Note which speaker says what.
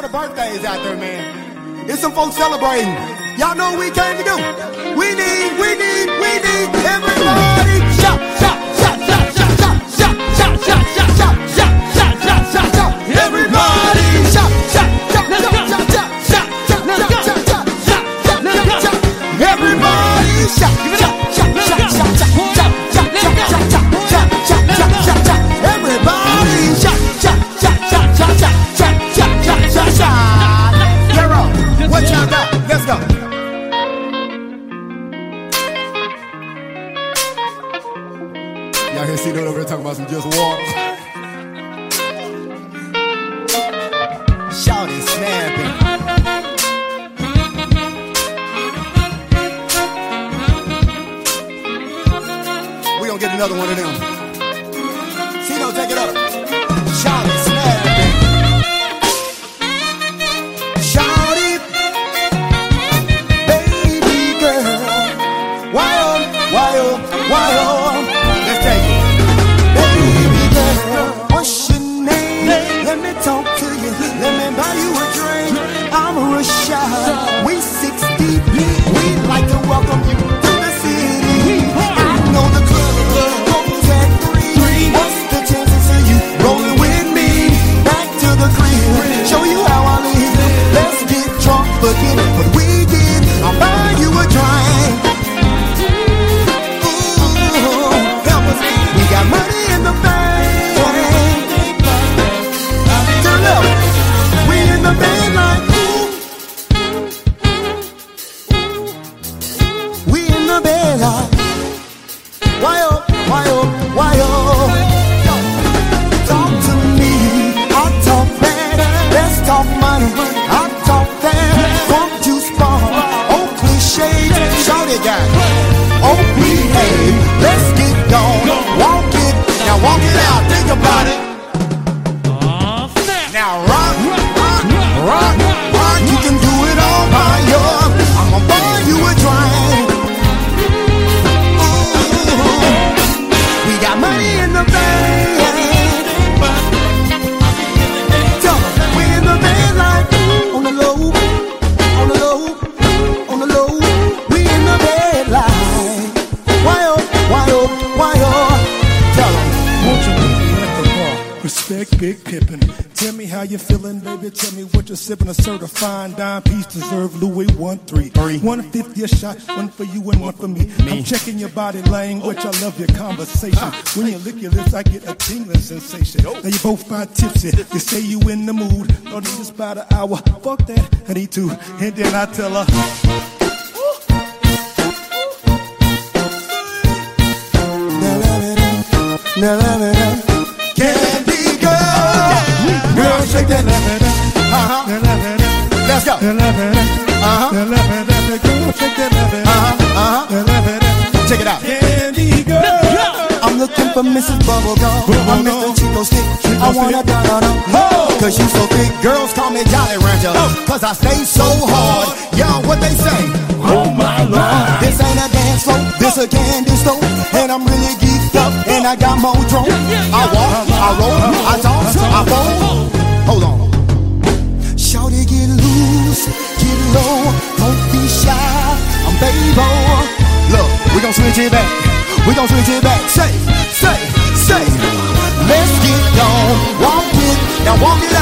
Speaker 1: for the birthdays out there, man. There's some folks celebrating. Y'all know what we came to do. We need, we need, we need everybody. Y'all can over there talking about some just water. Shout it, snapping. We gonna get another one of them. Cino, take it up. Shout
Speaker 2: Respect Pippin. Tell me how you feeling, baby. Tell me what you're sipping. A certified dime piece deserve Louis one three. One fifty a shot, one for you and one for me. I'm checking your body language. I love your conversation. When you lick your lips, I get a tingling sensation. Now you both find tipsy. You say you in the mood. Don't need just about an hour. Fuck that. I need two. And then I tell her.
Speaker 1: Candy for Mrs. Bubblegum. I'm Mr. Chick-O-Stick. Chico I wanna da da. Cause you so big, girls call me Jolly Rancher. Oh. Cause I stay so hard. Y'all, what they say? Oh
Speaker 2: my
Speaker 1: lord. This ain't a dance floor, this a candy store. And I'm really geeked up, and I got more drunk. I walk, I roll, I talk, I fall. Hold on. Shorty get loose, get low, don't be shy. I'm baby. Look, we gon' switch it back. We gon' switch it back. Won't be